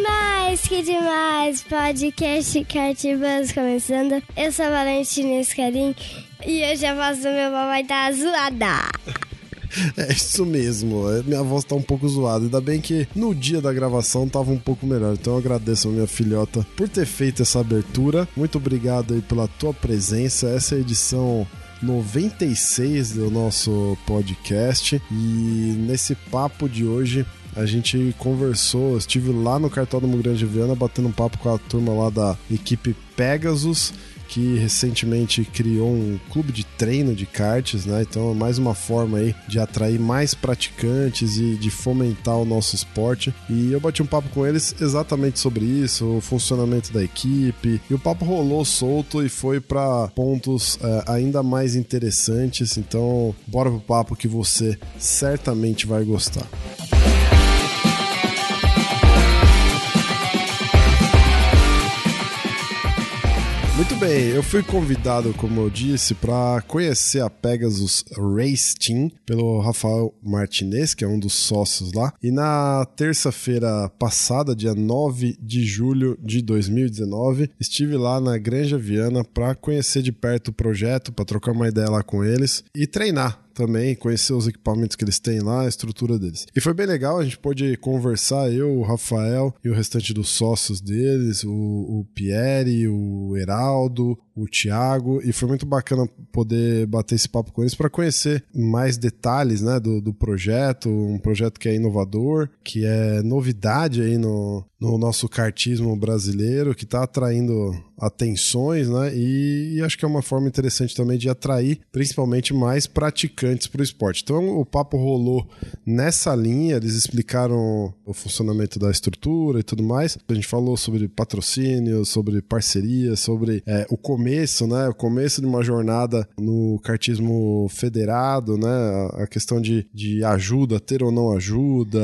Demais, que demais! Podcast Cartibas começando. Eu sou a Valentina Escarim e hoje a voz do meu vai estar zoada. É isso mesmo, é, minha voz tá um pouco zoada. Ainda bem que no dia da gravação tava um pouco melhor. Então eu agradeço a minha filhota por ter feito essa abertura. Muito obrigado aí pela tua presença. Essa é a edição 96 do nosso podcast. E nesse papo de hoje a gente conversou, estive lá no Cartódromo Grande Viana batendo um papo com a turma lá da equipe Pegasus, que recentemente criou um clube de treino de karts, né? Então é mais uma forma aí de atrair mais praticantes e de fomentar o nosso esporte. E eu bati um papo com eles exatamente sobre isso, o funcionamento da equipe. E o papo rolou solto e foi para pontos é, ainda mais interessantes. Então, bora pro papo que você certamente vai gostar. Muito bem, eu fui convidado, como eu disse, para conhecer a Pegasus Race Team pelo Rafael Martinez, que é um dos sócios lá. E na terça-feira passada, dia 9 de julho de 2019, estive lá na Granja Viana para conhecer de perto o projeto, para trocar uma ideia lá com eles e treinar também, conhecer os equipamentos que eles têm lá, a estrutura deles. E foi bem legal, a gente pôde conversar, eu, o Rafael e o restante dos sócios deles, o, o Pierre, o Heraldo, o Thiago, e foi muito bacana poder bater esse papo com eles para conhecer mais detalhes né, do, do projeto, um projeto que é inovador, que é novidade aí no, no nosso cartismo brasileiro, que está atraindo atenções, né? E, e, acho que é uma forma interessante também de atrair principalmente mais praticantes para o esporte. Então o papo rolou nessa linha, eles explicaram o funcionamento da estrutura e tudo mais. A gente falou sobre patrocínio, sobre parceria, sobre é, o começo, né? O começo de uma jornada no cartismo federado, né? A questão de, de ajuda, ter ou não ajuda,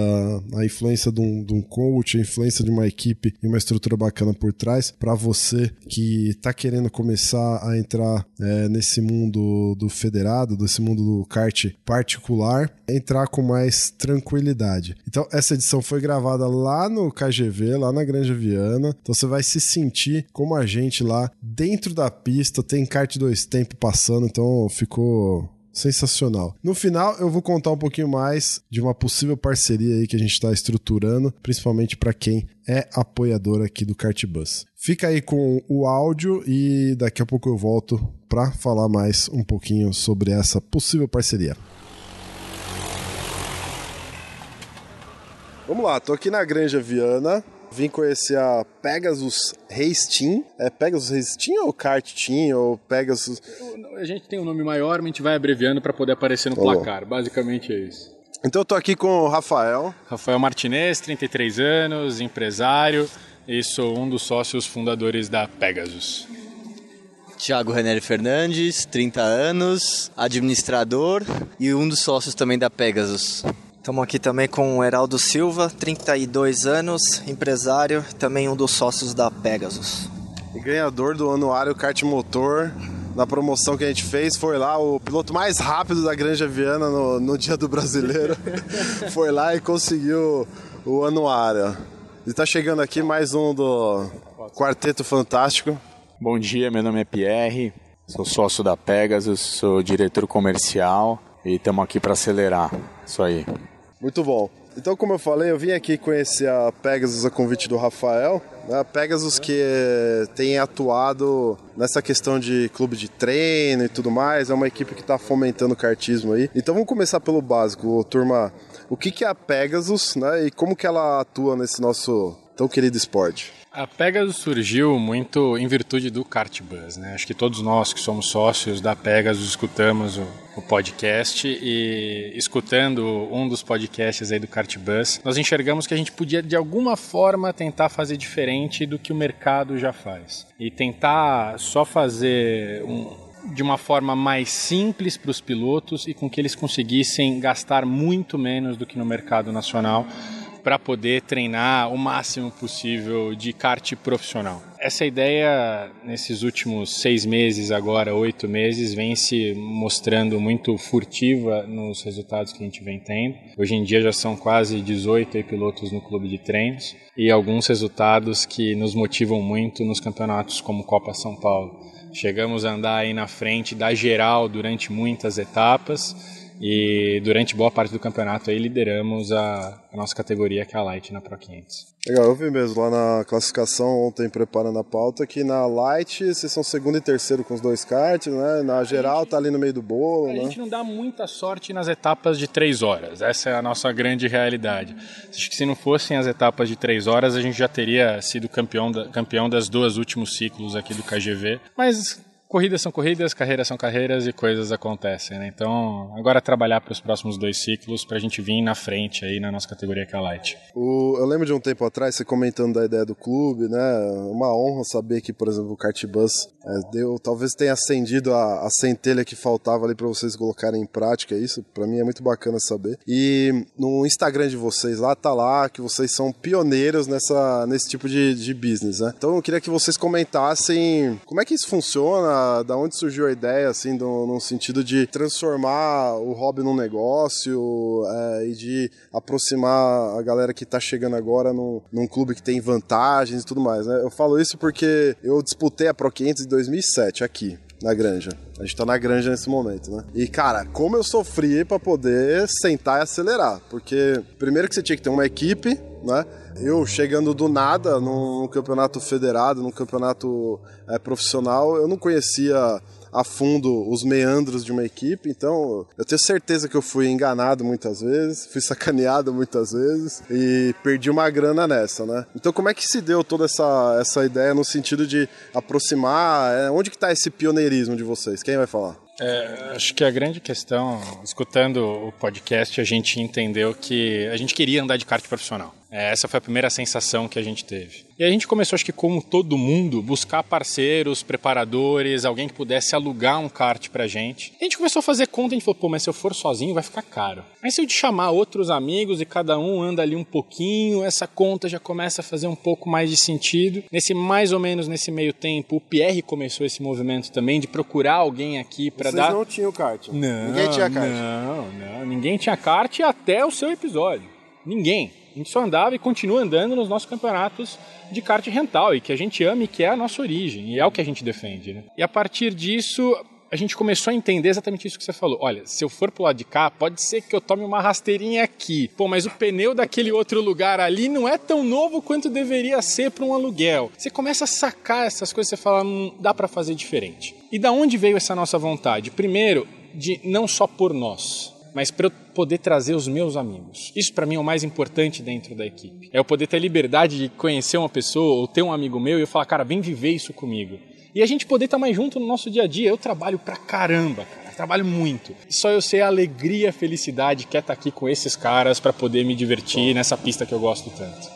a influência de um, de um coach, a influência de uma equipe e uma estrutura bacana por trás para você que está querendo começar a entrar é, nesse mundo do federado, desse mundo do kart particular, entrar com mais tranquilidade. Então, essa edição foi gravada lá no KGV, lá na Granja Viana. Então, você vai se sentir como a gente lá dentro da pista. Tem kart dois tempos passando, então ficou sensacional. No final, eu vou contar um pouquinho mais de uma possível parceria aí que a gente está estruturando, principalmente para quem é apoiador aqui do Cartbus. Fica aí com o áudio e daqui a pouco eu volto para falar mais um pouquinho sobre essa possível parceria. Vamos lá, tô aqui na Granja Viana, Vim conhecer a Pegasus Race Team. É Pegasus Race Team ou Kart Team ou Pegasus? A gente tem um nome maior, mas a gente vai abreviando para poder aparecer no placar. Basicamente é isso. Então eu tô aqui com o Rafael. Rafael Martinez, 33 anos, empresário e sou um dos sócios fundadores da Pegasus. Tiago Renner Fernandes, 30 anos, administrador e um dos sócios também da Pegasus. Estamos aqui também com o Heraldo Silva, 32 anos, empresário, também um dos sócios da Pegasus. E ganhador do anuário kart motor na promoção que a gente fez, foi lá o piloto mais rápido da Granja Viana no, no dia do brasileiro. foi lá e conseguiu o anuário. E tá chegando aqui mais um do Quarteto Fantástico. Bom dia, meu nome é Pierre, sou sócio da Pegasus, sou diretor comercial e estamos aqui para acelerar. Isso aí. Muito bom. Então, como eu falei, eu vim aqui conhecer a Pegasus a convite do Rafael. A Pegasus que tem atuado nessa questão de clube de treino e tudo mais. É uma equipe que está fomentando o kartismo aí. Então, vamos começar pelo básico, turma. O que, que é a Pegasus né, e como que ela atua nesse nosso tão querido esporte? A Pegasus surgiu muito em virtude do Kart Buzz, né? Acho que todos nós que somos sócios da Pegasus escutamos o, o, podcast e escutando um dos podcasts aí do Kart Buzz, nós enxergamos que a gente podia de alguma forma tentar fazer diferente do que o mercado já faz e tentar só fazer um, de uma forma mais simples para os pilotos e com que eles conseguissem gastar muito menos do que no mercado nacional para poder treinar o máximo possível de kart profissional. Essa ideia, nesses últimos seis meses, agora oito meses, vem se mostrando muito furtiva nos resultados que a gente vem tendo. Hoje em dia já são quase 18 pilotos no clube de treinos e alguns resultados que nos motivam muito nos campeonatos como Copa São Paulo. Chegamos a andar aí na frente da geral durante muitas etapas e durante boa parte do campeonato aí lideramos a, a nossa categoria que é a Light na Pro 500. Legal, eu vi mesmo lá na classificação ontem preparando a pauta que na Light vocês são segundo e terceiro com os dois karts, né? Na geral gente, tá ali no meio do bolo, a né? A gente não dá muita sorte nas etapas de três horas, essa é a nossa grande realidade. Acho que se não fossem as etapas de três horas a gente já teria sido campeão, da, campeão das duas últimos ciclos aqui do KGV, mas corridas são corridas, carreiras são carreiras e coisas acontecem, né? Então, agora trabalhar para os próximos dois ciclos para a gente vir na frente aí na nossa categoria que é Light. O, eu lembro de um tempo atrás você comentando da ideia do clube, né? Uma honra saber que, por exemplo, o Kart Bus é, deu, talvez tenha acendido a, a centelha que faltava ali para vocês colocarem em prática isso. Para mim é muito bacana saber. E no Instagram de vocês lá tá lá que vocês são pioneiros nessa nesse tipo de, de business, né? Então eu queria que vocês comentassem como é que isso funciona da onde surgiu a ideia, assim, do, no sentido de transformar o hobby num negócio é, e de aproximar a galera que está chegando agora num, num, clube que tem vantagens e tudo mais, né? Eu falo isso porque eu disputei a Pro 500 em 2007 aqui na granja. A gente tá na granja nesse momento, né? E, cara, como eu sofri para poder sentar e acelerar. Porque, primeiro que você tinha que ter uma equipe, né? Eu chegando do nada num campeonato federado, num campeonato é, profissional, eu não conhecia a fundo os meandros de uma equipe, então eu tenho certeza que eu fui enganado muitas vezes, fui sacaneado muitas vezes e perdi uma grana nessa, né? Então como é que se deu toda essa, essa ideia no sentido de aproximar, é, onde que tá esse pioneirismo de vocês? Quem vai falar? É, acho que a grande questão, escutando o podcast, a gente entendeu que a gente queria andar de kart profissional. É, essa foi a primeira sensação que a gente teve. E a gente começou, acho que como todo mundo, buscar parceiros, preparadores, alguém que pudesse alugar um kart pra gente. A gente começou a fazer conta, a gente falou, pô, mas se eu for sozinho vai ficar caro. Mas se eu te chamar outros amigos e cada um anda ali um pouquinho, essa conta já começa a fazer um pouco mais de sentido. Nesse mais ou menos nesse meio tempo, o Pierre começou esse movimento também de procurar alguém aqui para dar. Vocês não tinham kart? Não. Ninguém tinha kart. Não, não, ninguém tinha kart até o seu episódio. Ninguém. A gente só andava e continua andando nos nossos campeonatos de kart rental e que a gente ama e que é a nossa origem e é o que a gente defende. Né? E a partir disso, a gente começou a entender exatamente isso que você falou. Olha, se eu for pro lado de cá, pode ser que eu tome uma rasteirinha aqui. Pô, mas o pneu daquele outro lugar ali não é tão novo quanto deveria ser para um aluguel. Você começa a sacar essas coisas, você fala, hum, dá para fazer diferente. E da onde veio essa nossa vontade? Primeiro, de não só por nós, mas para eu poder trazer os meus amigos. Isso para mim é o mais importante dentro da equipe. É eu poder ter liberdade de conhecer uma pessoa ou ter um amigo meu e eu falar, cara, vem viver isso comigo. E a gente poder estar tá mais junto no nosso dia a dia. Eu trabalho pra caramba, cara. trabalho muito. Só eu sei a alegria, a felicidade que é estar tá aqui com esses caras para poder me divertir nessa pista que eu gosto tanto.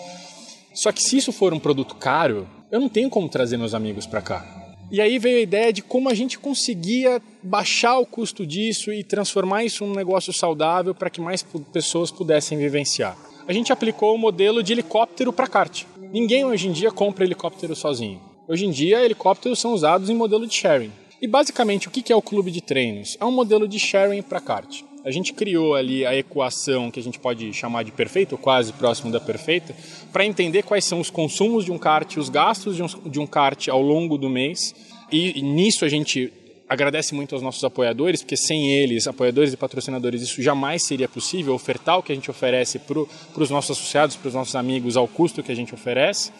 Só que se isso for um produto caro, eu não tenho como trazer meus amigos para cá. E aí veio a ideia de como a gente conseguia baixar o custo disso e transformar isso num negócio saudável para que mais pessoas pudessem vivenciar. A gente aplicou o modelo de helicóptero para kart. Ninguém hoje em dia compra helicóptero sozinho. Hoje em dia, helicópteros são usados em modelo de sharing. E basicamente, o que é o clube de treinos? É um modelo de sharing para kart. A gente criou ali a equação que a gente pode chamar de perfeita, ou quase próximo da perfeita, para entender quais são os consumos de um kart, os gastos de um, de um kart ao longo do mês. E, e nisso a gente agradece muito aos nossos apoiadores, porque sem eles, apoiadores e patrocinadores, isso jamais seria possível, ofertar o que a gente oferece para os nossos associados, para os nossos amigos, ao custo que a gente oferece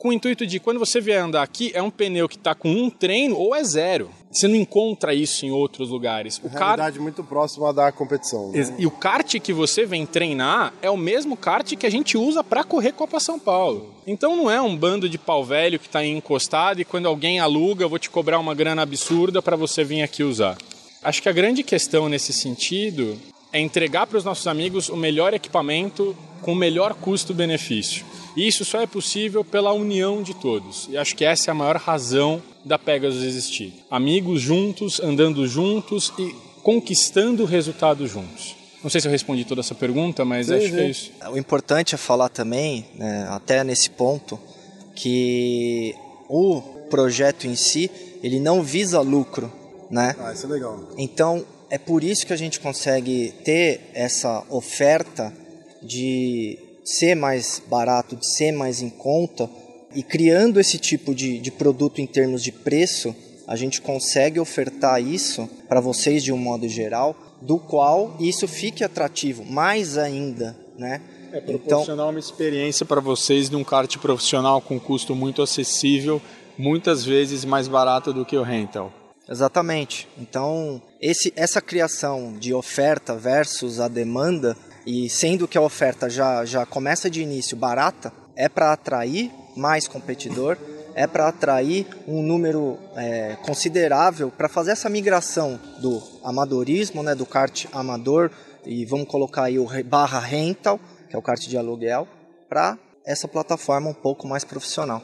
com o intuito de quando você vier andar aqui, é um pneu que está com um treino ou é zero. Você não encontra isso em outros lugares. O realidade kart... muito próxima da competição. Né? E o kart que você vem treinar é o mesmo kart que a gente usa para correr Copa São Paulo. Então não é um bando de pau velho que está encostado e quando alguém aluga eu vou te cobrar uma grana absurda para você vir aqui usar. Acho que a grande questão nesse sentido é entregar para os nossos amigos o melhor equipamento com o melhor custo-benefício. E isso só é possível pela união de todos. E acho que essa é a maior razão da Pegasus existir. Amigos juntos, andando juntos e conquistando resultados juntos. Não sei se eu respondi toda essa pergunta, mas sim, acho sim. que é isso. O importante é falar também, né, até nesse ponto, que o projeto em si, ele não visa lucro, né? Ah, isso é legal. Então, é por isso que a gente consegue ter essa oferta de ser mais barato, de ser mais em conta, e criando esse tipo de, de produto em termos de preço, a gente consegue ofertar isso para vocês de um modo geral, do qual isso fique atrativo mais ainda, né? É proporcionar então, uma experiência para vocês de um kart profissional com custo muito acessível, muitas vezes mais barato do que o rental. Exatamente. Então, esse, essa criação de oferta versus a demanda, e sendo que a oferta já, já começa de início barata, é para atrair mais competidor, é para atrair um número é, considerável para fazer essa migração do amadorismo, né, do kart amador, e vamos colocar aí o barra rental, que é o kart de aluguel, para essa plataforma um pouco mais profissional.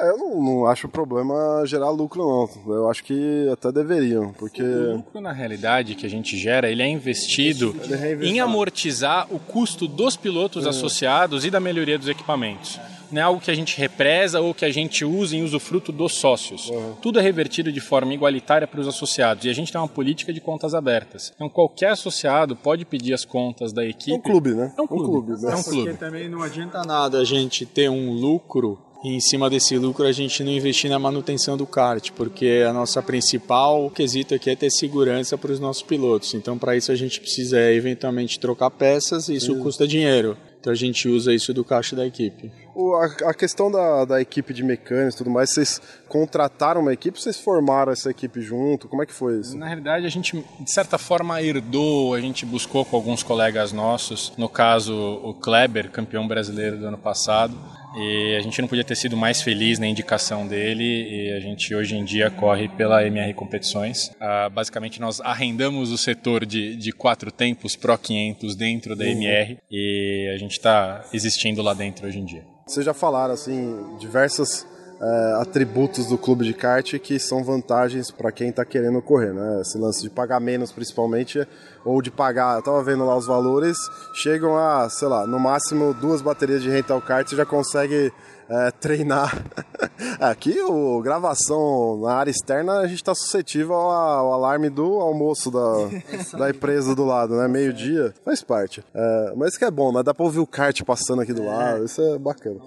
É, eu não, não, acho problema gerar lucro, não. Eu acho que até deveriam, porque... O lucro, na realidade, que a gente gera, ele é investido ele é em amortizar o custo dos pilotos é. associados e da melhoria dos equipamentos. Não é algo que a gente represa ou que a gente usa em usufruto dos sócios. Uhum. Tudo é revertido de forma igualitária para os associados. E a gente tem uma política de contas abertas. Então, qualquer associado pode pedir as contas da equipe. É um clube, né? É um clube. Um clube né? É um clube. Porque também não adianta nada a gente ter um lucro e em cima desse lucro a gente não investir na manutenção do kart, porque a nossa principal quesito aqui é ter segurança para os nossos pilotos. Então, para isso a gente precisa eventualmente trocar peças e isso custa dinheiro. Então a gente usa isso do caixa da equipe. O, a, a, questão da, da equipe de mecânicos e tudo mais, vocês contrataram uma equipe, vocês formaram essa equipe junto? Como é que foi isso? Na realidade, a gente, de certa forma, herdou, a gente buscou com alguns colegas nossos, no caso o Kleber, campeão brasileiro do ano passado, e a gente não podia ter sido mais feliz na indicação dele e a gente hoje em dia corre pela MR Competições. Uh, basicamente nós arrendamos o setor de, de quatro tempos Pro 500 dentro da uhum. MR e a gente está existindo lá dentro hoje em dia. Vocês já falaram assim diversas é, atributos do clube de kart que são vantagens para quem está querendo correr, né? Esse lance de pagar menos, principalmente, ou de pagar. Eu tava vendo lá os valores, chegam a, sei lá, no máximo duas baterias de rental kart você já consegue é, treinar. Aqui, o gravação na área externa, a gente está suscetível ao, ao, alarme do almoço da, da empresa do lado, né? Meio-dia, faz parte. É, mas isso que é bom, né? Dá para ouvir o kart passando aqui do é. lado, isso é bacana.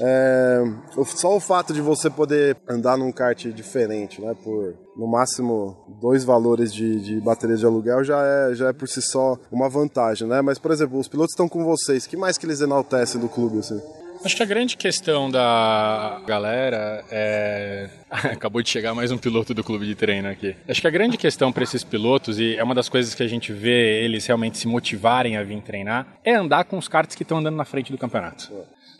É, só o fato de você poder andar num kart diferente, né? Por no máximo dois valores de, de bateria de aluguel já é, já é por si só uma vantagem, né? Mas, por exemplo, os pilotos estão com vocês, que mais que eles enaltecem do clube, assim? Acho que a grande questão da galera é. Acabou de chegar mais um piloto do clube de treino aqui. Acho que a grande questão para esses pilotos, e é uma das coisas que a gente vê eles realmente se motivarem a vir treinar, é andar com os karts que estão andando na frente do campeonato.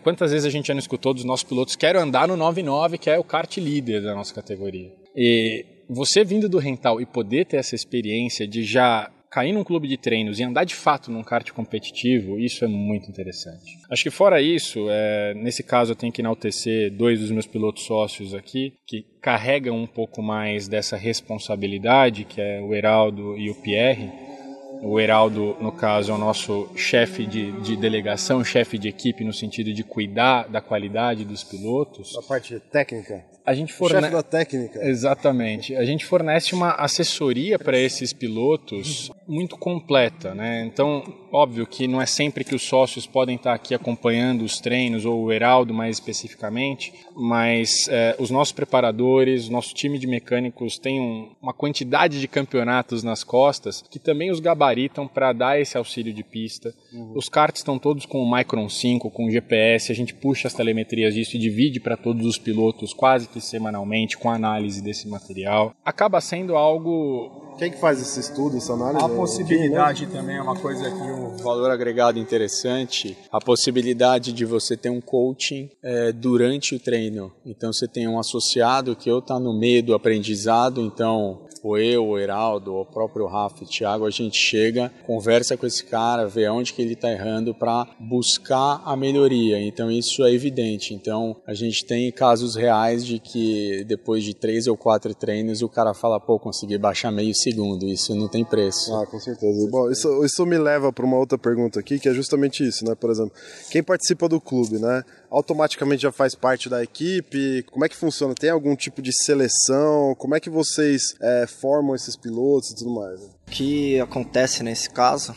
Quantas vezes a gente já não escutou dos nossos pilotos, quero andar no 99, que é o kart líder da nossa categoria. E você vindo do rental e poder ter essa experiência de já cair num clube de treinos e andar de fato num kart competitivo, isso é muito interessante. Acho que fora isso, é, nesse caso eu tenho que enaltecer dois dos meus pilotos sócios aqui, que carregam um pouco mais dessa responsabilidade, que é o Heraldo e o Pierre. O Heraldo, no caso, é o nosso chefe de, de delegação, chefe de equipe, no sentido de cuidar da qualidade dos pilotos. A parte técnica? A gente fornece... Chefe da técnica. Exatamente. A gente fornece uma assessoria para esses pilotos muito completa, né? Então, óbvio que não é sempre que os sócios podem estar aqui acompanhando os treinos, ou o Heraldo mais especificamente, mas é, os nossos preparadores, nosso time de mecânicos tem um, uma quantidade de campeonatos nas costas que também os gabaritam para dar esse auxílio de pista. Uhum. Os karts estão todos com o Micron 5, com o GPS, a gente puxa as telemetrias disso e divide para todos os pilotos quase que semanalmente com análise desse material. Acaba sendo algo quem que faz esse estudo, essa análise? A possibilidade também é uma coisa que um valor agregado interessante. A possibilidade de você ter um coaching é, durante o treino. Então você tem um associado que ou está no meio do aprendizado, então ou eu, o Heraldo, ou o próprio Rafa e Thiago, a gente chega, conversa com esse cara, vê onde que ele está errando para buscar a melhoria. Então isso é evidente. Então a gente tem casos reais de que depois de três ou quatro treinos o cara fala, pô, consegui baixar meio segundo, isso não tem preço. Ah, com certeza. Bom, isso, isso me leva para uma outra pergunta aqui, que é justamente isso, né? Por exemplo, quem participa do clube, né? automaticamente já faz parte da equipe? Como é que funciona? Tem algum tipo de seleção? Como é que vocês é, formam esses pilotos e tudo mais? O que acontece nesse caso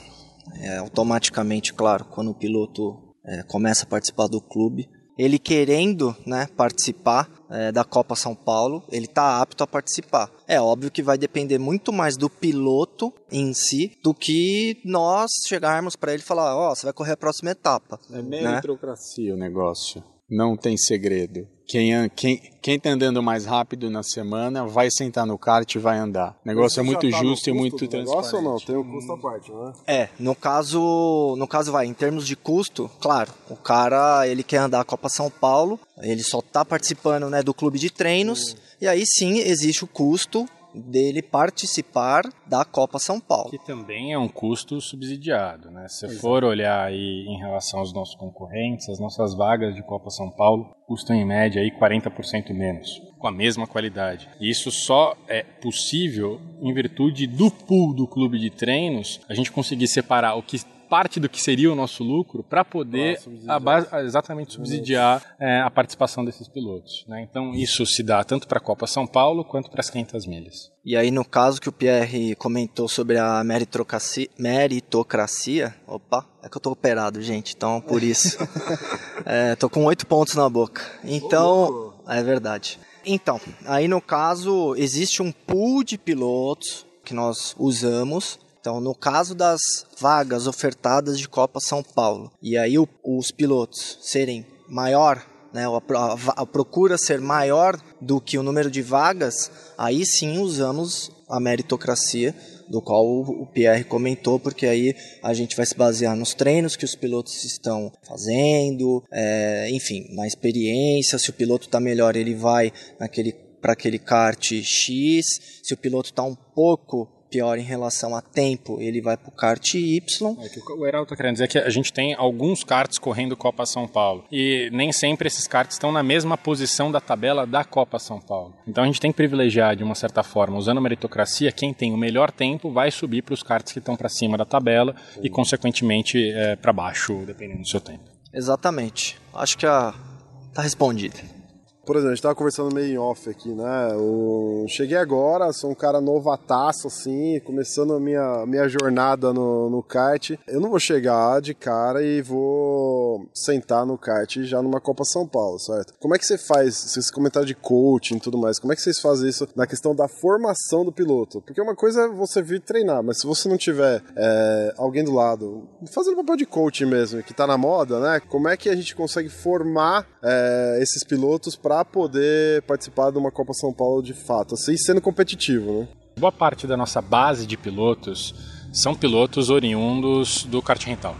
é automaticamente, claro, quando o piloto é, começa a participar do clube, ele querendo né, participar é, da Copa São Paulo, ele está apto a participar. É óbvio que vai depender muito mais do piloto em si do que nós chegarmos para ele e falar: Ó, oh, você vai correr a próxima etapa. É meritocracia né? o negócio. Não tem segredo. Quem, quem, quem tá andando mais rápido na semana vai sentar no kart e vai andar. O negócio é muito tá justo e muito transparente. Negócio ou não? Tem um custo à parte, né? É, no caso, no caso vai, em termos de custo, claro, o cara, ele quer andar a Copa São Paulo, ele só tá participando, né, do clube de treinos, hum. e aí sim existe o custo dele participar da Copa São Paulo. Que também é um custo subsidiado, né? Se Exato. for olhar aí em relação aos nossos concorrentes, as nossas vagas de Copa São Paulo custam em média aí 40% menos, com a mesma qualidade. E isso só é possível em virtude do pool do clube de treinos, a gente conseguir separar o que parte do que seria o nosso lucro para poder ah, base, exatamente subsidiar é, a participação desses pilotos. Né? Então isso se dá tanto para a Copa São Paulo quanto para as 500 milhas. E aí no caso que o Pierre comentou sobre a meritocracia, meritocracia opa, é que eu tô operado, gente, então por isso. é, tô com oito pontos na boca. Então, é verdade. Então, aí no caso existe um pool de pilotos que nós usamos então, no caso das vagas ofertadas de Copa São Paulo, e aí o, os pilotos serem maior, né, a, a, procura ser maior do que o número de vagas, aí sim usamos a meritocracia do qual o Pierre comentou, porque aí a gente vai se basear nos treinos que os pilotos estão fazendo, é, enfim, na experiência. Se o piloto está melhor, ele vai naquele para aquele kart X. Se o piloto está um pouco pior em relação a tempo, ele vai para o kart Y. É que o Heraldo está querendo dizer que a gente tem alguns karts correndo Copa São Paulo e nem sempre esses karts estão na mesma posição da tabela da Copa São Paulo. Então a gente tem que privilegiar de uma certa forma, usando a meritocracia, quem tem o melhor tempo vai subir para os karts que estão para cima da tabela Sim. e consequentemente é, para baixo, dependendo do seu tempo. Exatamente. Acho que a... tá respondido por exemplo, a gente tava conversando meio em off aqui, né? Eu cheguei agora, sou um cara novataço, assim, começando a minha, minha jornada no, no kart. Eu não vou chegar de cara e vou sentar no kart já numa Copa São Paulo, certo? Como é que você faz, esse comentário de coaching e tudo mais, como é que vocês fazem isso na questão da formação do piloto? Porque uma coisa é você vir treinar, mas se você não tiver é, alguém do lado, fazendo papel de coaching mesmo, que tá na moda, né? Como é que a gente consegue formar é, esses pilotos para para poder participar de uma Copa São Paulo de fato, assim, sendo competitivo, né? Boa parte da nossa base de pilotos são pilotos oriundos do kart rental.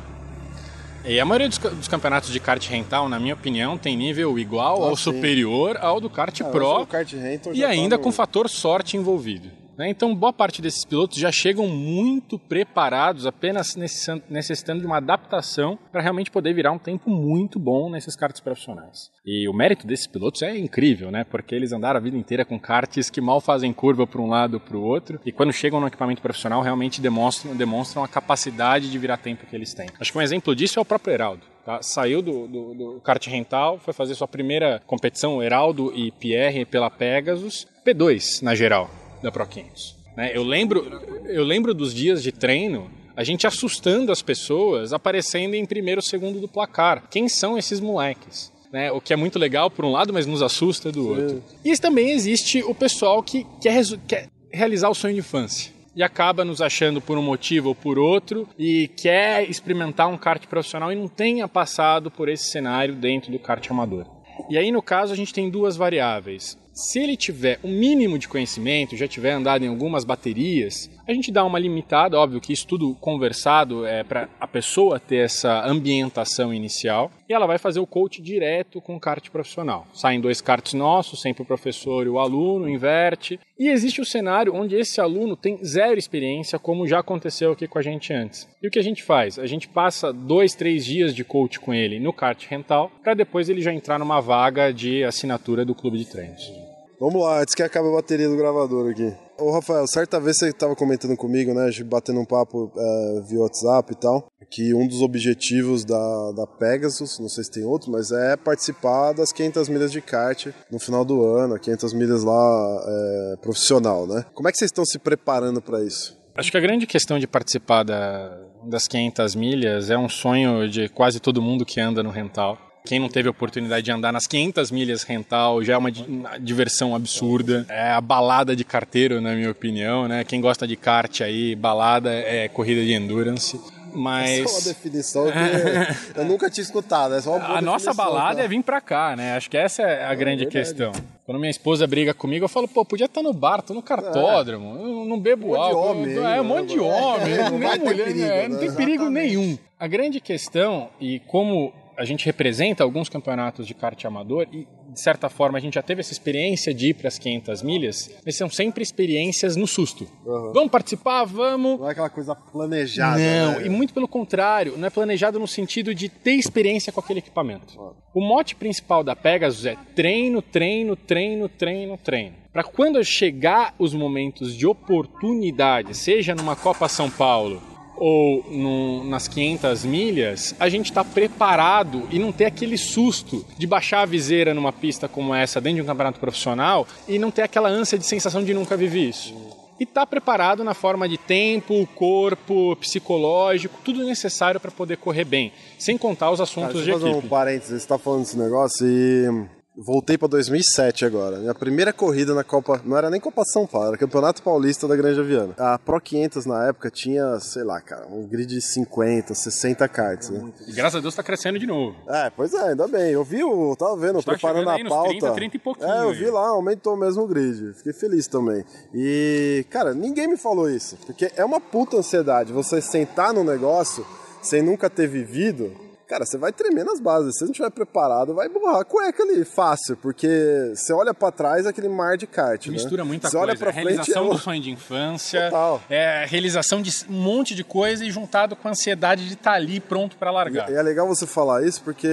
E a maioria dos, dos, campeonatos de kart rental, na minha opinião, tem nível igual ah, ou sim. superior ao do kart ah, pro kart e ainda tá no... com fator sorte envolvido. Né? Então, boa parte desses pilotos já chegam muito preparados, apenas necessitando de uma adaptação para realmente poder virar um tempo muito bom nesses karts profissionais. E o mérito desses pilotos é incrível, né? Porque eles andaram a vida inteira com karts que mal fazem curva para um lado ou para o outro, e quando chegam no equipamento profissional, realmente demonstram, demonstram a capacidade de virar tempo que eles têm. Acho que um exemplo disso é o próprio Heraldo. Tá? Saiu do, do, do kart rental, foi fazer sua primeira competição, Heraldo e Pierre, pela Pegasus, P2 na geral da Pro 500. Né? Eu, lembro, eu lembro dos dias de treino a gente assustando as pessoas, aparecendo em primeiro ou segundo do placar. Quem são esses moleques? Né? O que é muito legal por um lado, mas nos assusta do outro. E também existe o pessoal que quer, quer realizar o sonho de infância e acaba nos achando por um motivo ou por outro e quer experimentar um kart profissional e não tenha passado por esse cenário dentro do kart amador. E aí, no caso, a gente tem duas variáveis Se ele tiver um mínimo de conhecimento, já tiver andado em algumas baterias, a gente dá uma limitada, óbvio que isso tudo conversado é para a pessoa ter essa ambientação inicial, e ela vai fazer o coach direto com o kart profissional. Saem dois karts nossos, sempre o professor e o aluno, inverte. E existe o cenário onde esse aluno tem zero experiência, como já aconteceu aqui com a gente antes. E o que a gente faz? A gente passa dois, três dias de coach com ele no kart rental, para depois ele já entrar numa vaga de assinatura do clube de treinos. Vamos lá, antes que acabe a bateria do gravador aqui. Ô Rafael, certa vez você estava comentando comigo, né, batendo um papo é, via WhatsApp e tal, que um dos objetivos da, da Pegasus, não sei se tem outro, mas é participar das 500 milhas de kart no final do ano, 500 milhas lá é, profissional, né? Como é que vocês estão se preparando para isso? Acho que a grande questão de participar da, das 500 milhas é um sonho de quase todo mundo que anda no rental. Quem não teve a oportunidade de andar nas 500 milhas rental já é uma diversão absurda. É a balada de carteiro, na minha opinião, né? Quem gosta de kart aí, balada é corrida de endurance. Mas... Essa é uma definição que eu nunca tinha escutado. É só uma a nossa balada tá? é vir pra cá, né? Acho que essa é a é, grande é questão. Quando minha esposa briga comigo, eu falo, pô, podia estar no bar, tô no cartódromo, eu não bebo um álcool. Homem, é, um monte de homem, não, nem mulher, perigo, né? não tem perigo nenhum. A grande questão, e como a gente representa alguns campeonatos de kart amador e, de certa forma, a gente já teve essa experiência de ir para as 500 milhas, mas são sempre experiências no susto. Uhum. Vamos participar? Vamos. Não é aquela coisa planejada. Não, né? e muito pelo contrário, não é planejado no sentido de ter experiência com aquele equipamento. Uhum. O mote principal da Pegasus é treino, treino, treino, treino, treino. Para quando chegar os momentos de oportunidade, seja numa Copa São Paulo, ou no, nas 500 milhas, a gente está preparado e não ter aquele susto de baixar a viseira numa pista como essa dentro de um campeonato profissional e não ter aquela ânsia de sensação de nunca viver isso. E estar tá preparado na forma de tempo, corpo, psicológico, tudo necessário para poder correr bem, sem contar os assuntos Cara, de equipe. Fazer um parênteses, você está falando desse negócio e Voltei para 2007 agora. Minha primeira corrida na Copa, não era nem Copa São Paulo, era Campeonato Paulista da Grande Aviana. A Pro 500 na época tinha, sei lá, cara, um grid de 50, 60 karts, né? E graças a Deus tá crescendo de novo. É, pois é, ainda bem. Eu vi, eu tava vendo, tá preparando a pauta. 30, 30 e pouquinho. É, eu vi lá, aumentou mesmo o grid. Fiquei feliz também. E, cara, ninguém me falou isso, porque é uma puta ansiedade você sentar no negócio sem nunca ter vivido cara, você vai tremer nas bases. Se você não estiver preparado, vai borrar a cueca ali, fácil, porque você olha para trás é aquele mar de kart. Né? Mistura né? muita você coisa. Olha pra realização frente, do sonho de infância, Total. é realização de um monte de coisa e juntado com a ansiedade de estar tá ali pronto para largar. E é legal você falar isso porque,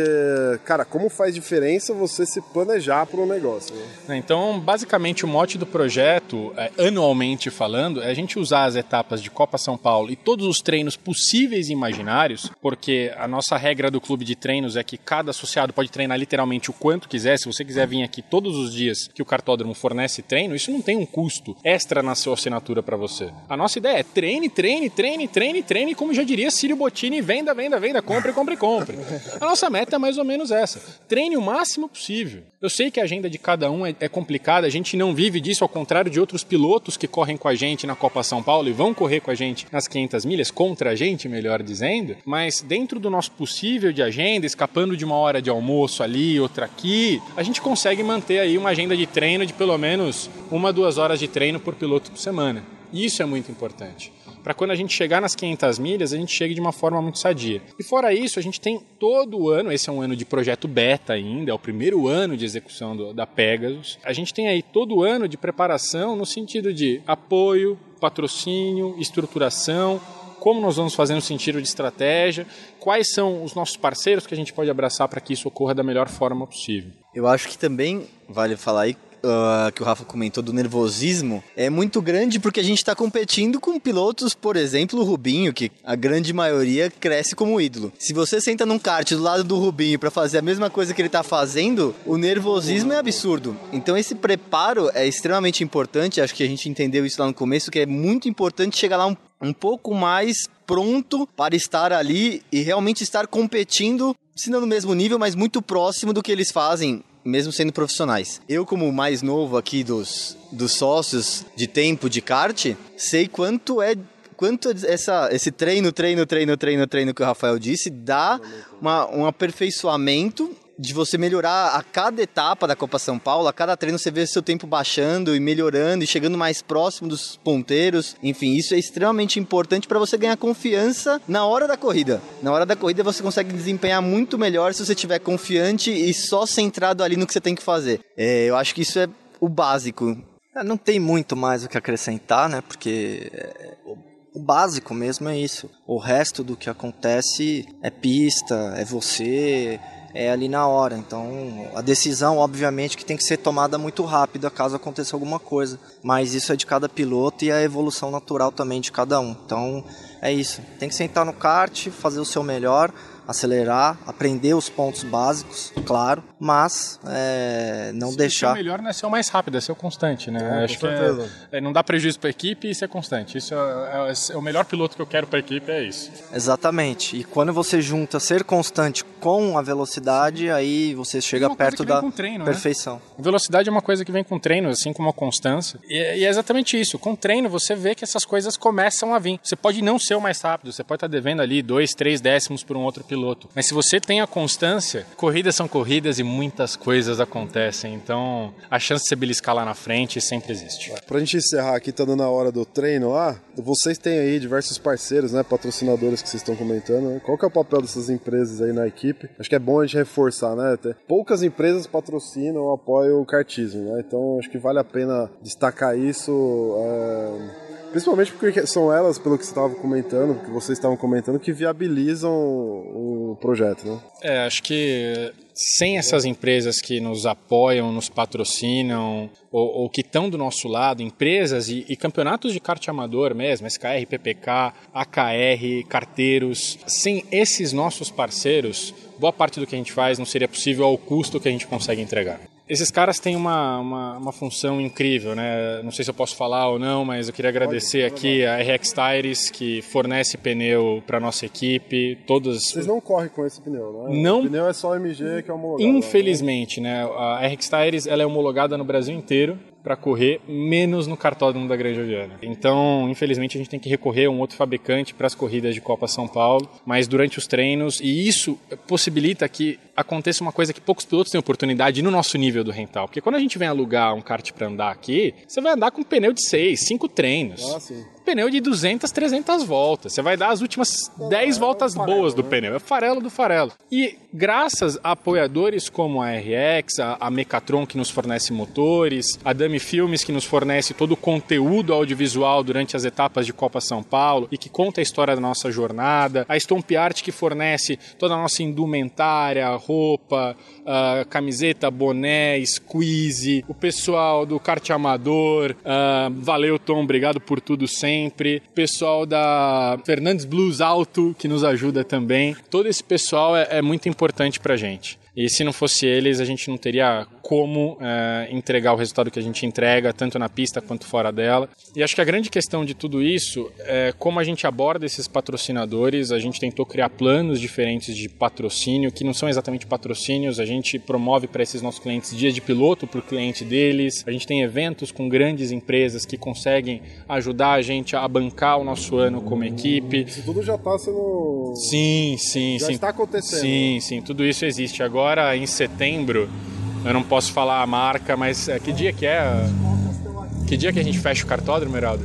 cara, como faz diferença você se planejar para um negócio. Né? Então, basicamente, o mote do projeto, é, anualmente falando, é a gente usar as etapas de Copa São Paulo e todos os treinos possíveis e imaginários, porque a nossa regra do clube de treino treinos é que cada associado pode treinar literalmente o quanto quiser. Se você quiser vir aqui todos os dias que o cartódromo fornece treino, isso não tem um custo extra na sua assinatura para você. A nossa ideia é treine, treine, treine, treine, treine, como já diria Círio Bottini, venda, venda, venda, compre, compre, compre. A nossa meta é mais ou menos essa. Treine o máximo possível. Eu sei que a agenda de cada um é, é complicada, a gente não vive disso, ao contrário de outros pilotos que correm com a gente na Copa São Paulo e vão correr com a gente nas 500 milhas, contra a gente, melhor dizendo, mas dentro do nosso possível de agenda, escapando de uma hora de almoço ali, outra aqui, a gente consegue manter aí uma agenda de treino de pelo menos uma, duas horas de treino por piloto por semana. Isso é muito importante para quando a gente chegar nas 500 milhas, a gente chegue de uma forma muito sadia. E fora isso, a gente tem todo ano, esse é um ano de projeto beta ainda, é o primeiro ano de execução do, da Pegasus. A gente tem aí todo ano de preparação no sentido de apoio, patrocínio, estruturação, como nós vamos fazer no sentido de estratégia, quais são os nossos parceiros que a gente pode abraçar para que isso ocorra da melhor forma possível. Eu acho que também vale falar aí uh, que o Rafa comentou do nervosismo é muito grande porque a gente está competindo com pilotos, por exemplo, o Rubinho, que a grande maioria cresce como ídolo. Se você senta num kart do lado do Rubinho para fazer a mesma coisa que ele está fazendo, o nervosismo é absurdo. Então esse preparo é extremamente importante, acho que a gente entendeu isso lá no começo, que é muito importante chegar lá um, um pouco mais pronto para estar ali e realmente estar competindo, se não no mesmo nível, mas muito próximo do que eles fazem mesmo sendo profissionais. Eu, como mais novo aqui dos, dos sócios de tempo de kart, sei quanto é quanto essa, esse treino, treino, treino, treino, treino que o Rafael disse dá uma, um aperfeiçoamento de você melhorar a cada etapa da Copa São Paulo, a cada treino você vê seu tempo baixando e melhorando e chegando mais próximo dos ponteiros. Enfim, isso é extremamente importante para você ganhar confiança na hora da corrida. Na hora da corrida você consegue desempenhar muito melhor se você estiver confiante e só centrado ali no que você tem que fazer. É, eu acho que isso é o básico. É, não tem muito mais o que acrescentar, né? Porque é, o básico mesmo é isso. O resto do que acontece é pista, é você, é ali na hora. Então, a decisão, obviamente, que tem que ser tomada muito rápida caso aconteça alguma coisa. Mas isso é de cada piloto e a evolução natural também de cada um. Então, é isso. Tem que sentar no kart, fazer o seu melhor acelerar, aprender os pontos básicos, claro, mas é, não Sim, deixar. O melhor não é ser o mais rápido, é ser o constante, né? É, Acho que é, é, não dá prejuízo para a equipe e ser constante. Isso é, é, o melhor piloto que eu quero para a equipe, é isso. Exatamente. E quando você junta ser constante com a velocidade, aí você chega É uma coisa perto que vem da com treino, né? perfeição. Velocidade é uma coisa que vem com treino, assim como a constância. E, e é exatamente isso. Com treino, você vê que essas coisas começam a vir. Você pode não ser o mais rápido, você pode estar devendo ali dois, três décimos por um outro piloto. Mas se você tem a constância, corridas são corridas e muitas coisas acontecem. Então, a chance de você beliscar lá na frente sempre existe. Pra gente encerrar aqui, tá dando a hora do treino lá. Vocês têm aí diversos parceiros, né? Patrocinadores que vocês estão comentando. Né? Qual que é o papel dessas empresas aí na equipe? Acho que é bom a gente reforçar, né? Poucas empresas patrocinam ou apoiam o kartismo, né? Então acho que vale a pena destacar isso. é, Principalmente porque são elas, pelo que você estava comentando, que vocês estavam comentando, que viabilizam o projeto, né? É, acho que sem essas empresas que nos apoiam, nos patrocinam, ou, ou que estão do nosso lado, empresas e, e, campeonatos de kart amador mesmo, SKR, PPK, AKR, carteiros, sem esses nossos parceiros, boa parte do que a gente faz não seria possível ao custo que a gente consegue entregar. Esses caras têm uma, uma, uma, função incrível, né? Não sei se eu posso falar ou não, mas eu queria agradecer pode, aqui a RX Tires, que fornece pneu para nossa equipe. Todas... Vocês não correm com esse pneu, né? Não... O pneu é só MG que é homologado. Infelizmente, né? A RX Tires ela é homologada no Brasil inteiro para correr, menos no cartódromo da Grande Viana. Então, infelizmente, a gente tem que recorrer a um outro fabricante para as corridas de Copa São Paulo, mas durante os treinos, e isso possibilita que aconteça uma coisa que poucos pilotos têm oportunidade no nosso nível do rental. Porque quando a gente vem alugar um kart para andar aqui, você vai andar com um pneu de 6, 5 treinos. Ah, sim. Pneu de 200, 300 voltas. Você vai dar as últimas 10 voltas é um farelo, boas do né? pneu. É farelo do farelo. E graças a apoiadores como a RX, a, a Mecatron que nos fornece motores, a Dami Filmes que nos fornece todo o conteúdo audiovisual durante as etapas de Copa São Paulo e que conta a história da nossa jornada, a Stomp Art que fornece toda a nossa indumentária, roupa, uh, camiseta, boné, squeeze, o pessoal do kart amador, uh, valeu Tom, obrigado por tudo sempre, pessoal da Fernandes Blues Alto que nos ajuda também, todo esse pessoal é, é muito importante pra gente. E se não fosse eles, a gente não teria como é, entregar o resultado que a gente entrega, tanto na pista quanto fora dela. E acho que a grande questão de tudo isso é como a gente aborda esses patrocinadores. A gente tentou criar planos diferentes de patrocínio, que não são exatamente patrocínios. A gente promove para esses nossos clientes dias de piloto para o cliente deles. A gente tem eventos com grandes empresas que conseguem ajudar a gente a bancar o nosso ano como equipe. Isso tudo já está sendo. Sim, sim, já sim. está acontecendo. Sim, sim, tudo isso existe. Agora, em setembro, eu não posso falar a marca, mas é, que dia que é? Que dia que a gente fecha o cartódromo, Heraldo?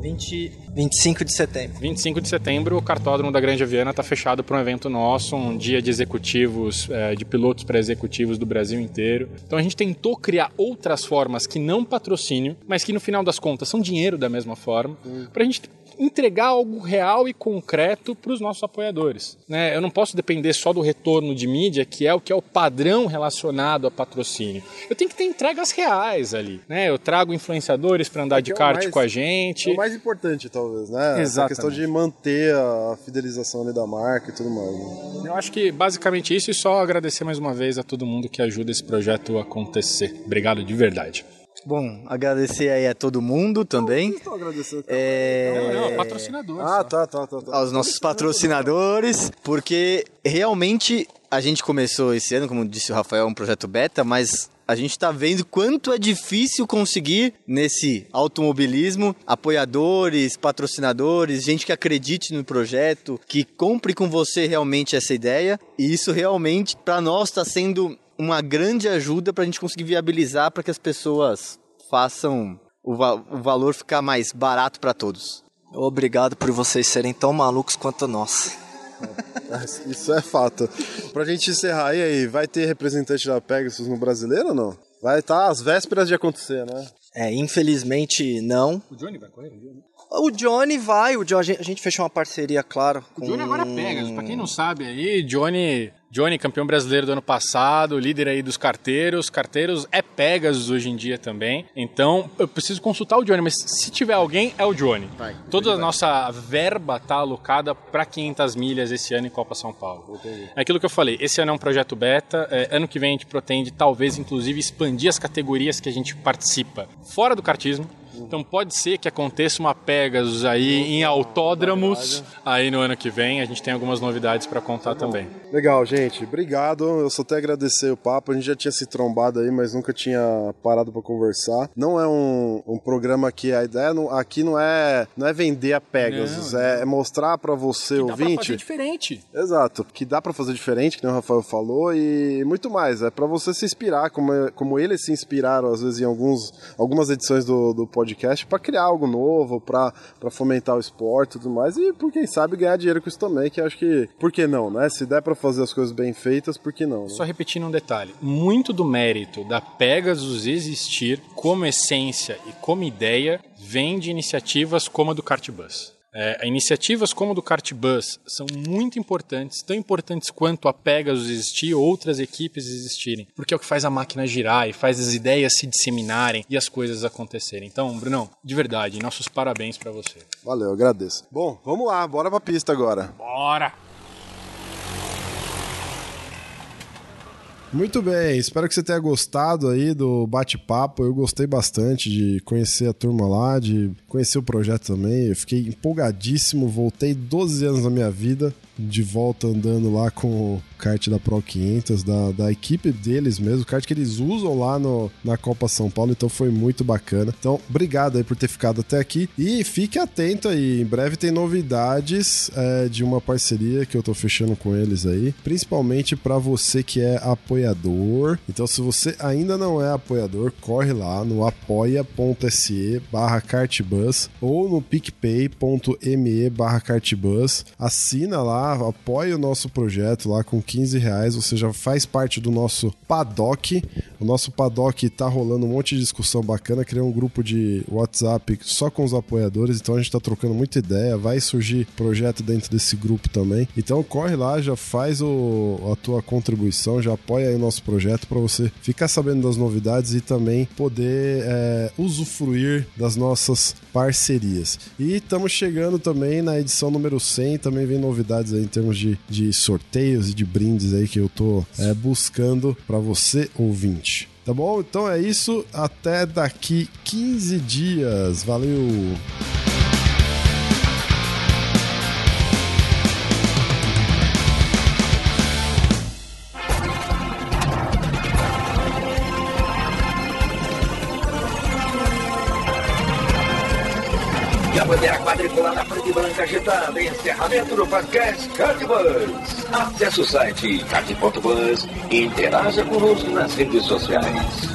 20, 25 de setembro. 25 de setembro, o cartódromo da Grande Viana está fechado para um evento nosso, um dia de executivos, é, de pilotos para executivos do Brasil inteiro. Então a gente tentou criar outras formas que não patrocínio, mas que no final das contas são dinheiro da mesma forma, para a gente entregar algo real e concreto para os nossos apoiadores. Né? Eu não posso depender só do retorno de mídia, que é o que é o padrão relacionado a patrocínio. Eu tenho que ter entregas reais ali. Né? Eu trago influenciadores para andar de é kart mais- com a gente. É o mais importante, talvez, né? Exatamente. questão de manter a fidelização da marca e tudo mais. né? Eu acho que basicamente isso e só agradecer mais uma vez a todo mundo que ajuda esse projeto a acontecer. Obrigado de verdade. Bom, agradecer aí a todo mundo também. Estou agradecendo. É, Não, não, patrocinador. Ah, só. tá, tá, tá. tá. aos nossos patrocinadores, porque realmente a gente começou esse ano, como disse o Rafael, um projeto beta, mas A gente está vendo quanto é difícil conseguir nesse automobilismo apoiadores, patrocinadores, gente que acredite no projeto, que compre com você realmente essa ideia. E isso realmente, para nós, está sendo uma grande ajuda para a gente conseguir viabilizar para que as pessoas façam o, va o valor ficar mais barato para todos. Obrigado por vocês serem tão malucos quanto nós. Isso é fato. Pra gente encerrar, e aí, vai ter representante da Pegasus no brasileiro ou não? Vai estar tá às vésperas de acontecer, né? É, infelizmente não. O Johnny vai correr? O Johnny vai, o Johnny, a gente fechou uma parceria, claro. Com... O Johnny agora pega, pra quem não sabe aí, Johnny Johnny, campeão brasileiro do ano passado, líder aí dos carteiros. Carteiros é Pegasus hoje em dia também. Então, eu preciso consultar o Johnny, mas se tiver alguém, é o Johnny. Vai, Toda a vai. nossa verba tá alocada para 500 milhas esse ano em Copa São Paulo. É aquilo que eu falei, esse ano é um projeto beta. É, ano que vem a gente pretende, talvez, inclusive, expandir as categorias que a gente participa fora do kartismo. Então pode ser que aconteça uma Pegasus aí em autódromos aí no ano que vem. A gente tem algumas novidades para contar tá também. Legal, gente. Obrigado. Eu só até agradecer o papo. A gente já tinha se trombado aí, mas nunca tinha parado para conversar. Não é um, um programa que a ideia não, aqui não é não é vender a Pegasus, não, é, é, mostrar para você que ouvinte. Dá pra fazer diferente. Exato. Que dá para fazer diferente, que o Rafael falou e muito mais. É para você se inspirar, como, como eles se inspiraram às vezes em alguns, algumas edições do, do podcast podcast para criar algo novo, para fomentar o esporte e tudo mais. E por quem sabe ganhar dinheiro com isso também, que acho que. Por que não, né? Se der para fazer as coisas bem feitas, por que não? Né? Só repetindo um detalhe: muito do mérito da Pegasus existir como essência e como ideia vem de iniciativas como a do Cartbus. É, iniciativas como a do Cartbus são muito importantes, tão importantes quanto a Pegasus existir ou outras equipes existirem, porque é o que faz a máquina girar e faz as ideias se disseminarem e as coisas acontecerem. Então, Brunão, de verdade, nossos parabéns para você. Valeu, agradeço. Bom, vamos lá, bora pra pista agora. Bora! Muito bem, espero que você tenha gostado aí do bate-papo. Eu gostei bastante de conhecer a turma lá, de conhecer o projeto também. Eu fiquei empolgadíssimo, voltei 12 anos da minha vida de volta andando lá com o kart da Pro 500, da, da equipe deles mesmo, o kart que eles usam lá no, na Copa São Paulo, então foi muito bacana. Então, obrigado aí por ter ficado até aqui e fique atento aí, em breve tem novidades é, de uma parceria que eu tô fechando com eles aí, principalmente para você que é apoiador. Então, se você ainda não é apoiador, corre lá no apoia.se barra cartbus ou no picpay.me barra cartbus, assina lá apoie o nosso projeto lá com 15 reais. Você já faz parte do nosso paddock. O nosso paddock tá rolando um monte de discussão bacana. Criei um grupo de WhatsApp só com os apoiadores. Então a gente tá trocando muita ideia. Vai surgir projeto dentro desse grupo também. Então corre lá, já faz o, a tua contribuição, já apoia aí o nosso projeto para você ficar sabendo das novidades e também poder é, usufruir das nossas parcerias. E estamos chegando também na edição número 100. Também vem novidades aí em termos de, de sorteios e de brindes aí que eu tô é, buscando para você, ouvinte. Tá bom? Então é isso. Até daqui 15 dias. Valeu! E branca agitada. Encerramento do podcast Cardbus. Acesse o site card.bus e interaja conosco nas redes sociais.